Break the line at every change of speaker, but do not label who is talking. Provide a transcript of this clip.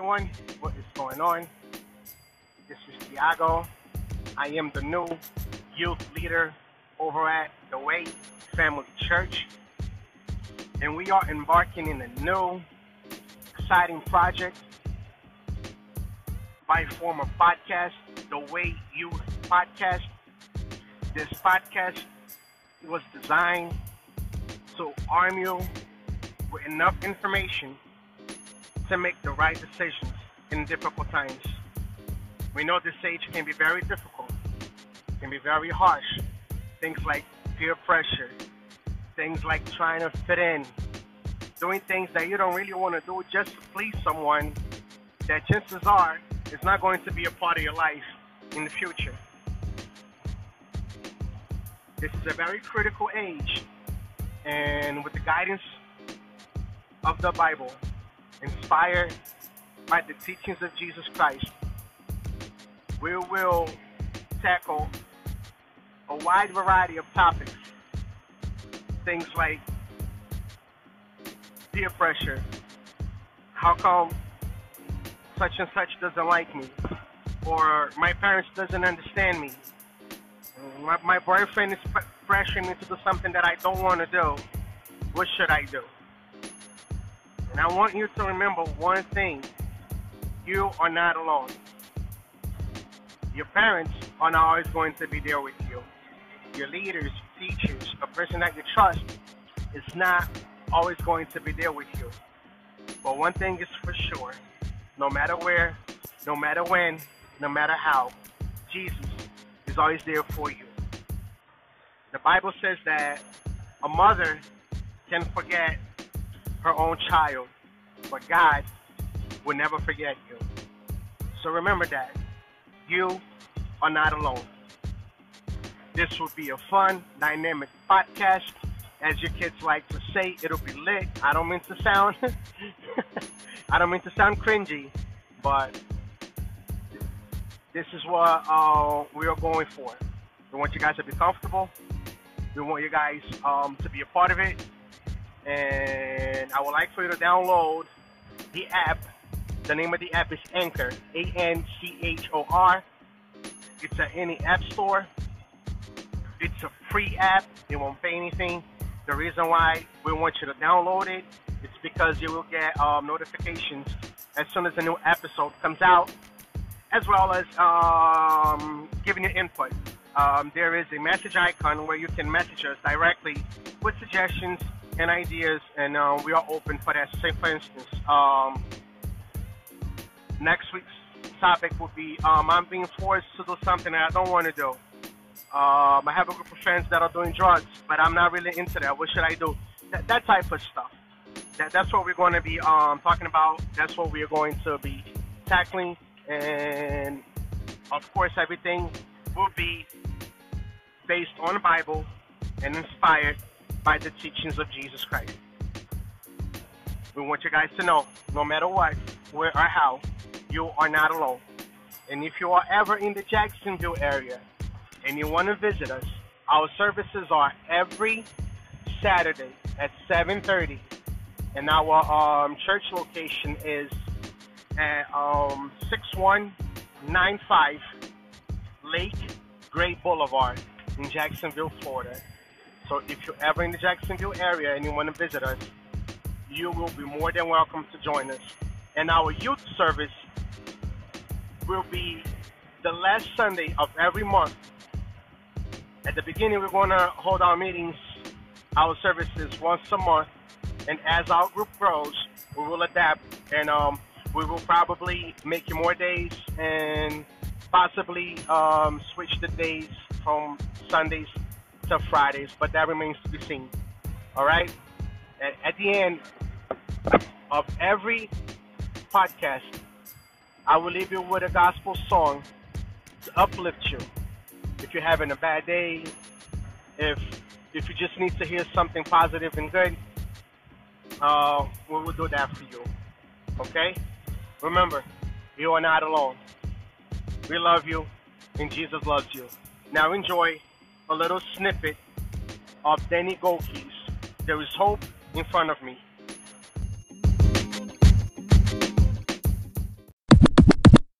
everyone. What is going on? This is Tiago. I am the new youth leader over at the Way Family Church. And we are embarking in a new, exciting project by form of podcast, the Way Youth Podcast. This podcast was designed to arm you with enough information to make the right decisions in difficult times. We know this age can be very difficult, can be very harsh. Things like peer pressure, things like trying to fit in, doing things that you don't really want to do just to please someone that chances are is not going to be a part of your life in the future. This is a very critical age, and with the guidance of the Bible, inspired by the teachings of Jesus Christ, we will tackle a wide variety of topics. Things like peer pressure. How come such and such doesn't like me? Or my parents doesn't understand me? My, my boyfriend is pressuring me to do something that I don't want to do. What should I do? And I want you to remember one thing you are not alone. Your parents are not always going to be there with you. Your leaders, teachers, a person that you trust is not always going to be there with you. But one thing is for sure no matter where, no matter when, no matter how, Jesus is always there for you. The Bible says that a mother can forget her own child, but God will never forget you. So remember that. You are not alone. This will be a fun, dynamic podcast. As your kids like to say, it'll be lit. I don't mean to sound I don't mean to sound cringy, but this is what uh, we are going for. We want you guys to be comfortable. We want you guys um, to be a part of it and I would like for you to download the app. The name of the app is Anchor, A N C H O R. It's at any app store. It's a free app. You won't pay anything. The reason why we want you to download it is because you will get um, notifications as soon as a new episode comes out, as well as um, giving you input. Um, there is a message icon where you can message us directly with suggestions and ideas, and uh, we are open for that. Say, for instance, um, next week's topic will be um, I'm being forced to do something that I don't want to do. Um, I have a group of friends that are doing drugs, but I'm not really into that. What should I do? That, that type of stuff. That, that's what we're going to be um, talking about. That's what we are going to be tackling. And of course, everything will be based on the Bible and inspired by the teachings of Jesus Christ. We want you guys to know, no matter what, where or how, you are not alone. And if you are ever in the Jacksonville area and you want to visit us, our services are every Saturday at 7:30, and our um, church location is at um, 6195 Lake Gray Boulevard in Jacksonville, Florida. So if you're ever in the Jacksonville area and you want to visit us, you will be more than welcome to join us. And our youth service will be the last Sunday of every month. At the beginning, we're going to hold our meetings, our services once a month. And as our group grows, we will adapt and um, we will probably make you more days and possibly um, switch the days from Sundays to Fridays, but that remains to be seen. All right? At, at the end of every podcast, I will leave you with a gospel song to uplift you. If you're having a bad day, if if you just need to hear something positive and good, uh, we will do that for you. Okay? Remember, you are not alone. We love you, and Jesus loves you. Now enjoy a little snippet of Danny Gokey's There is Hope in Front of Me.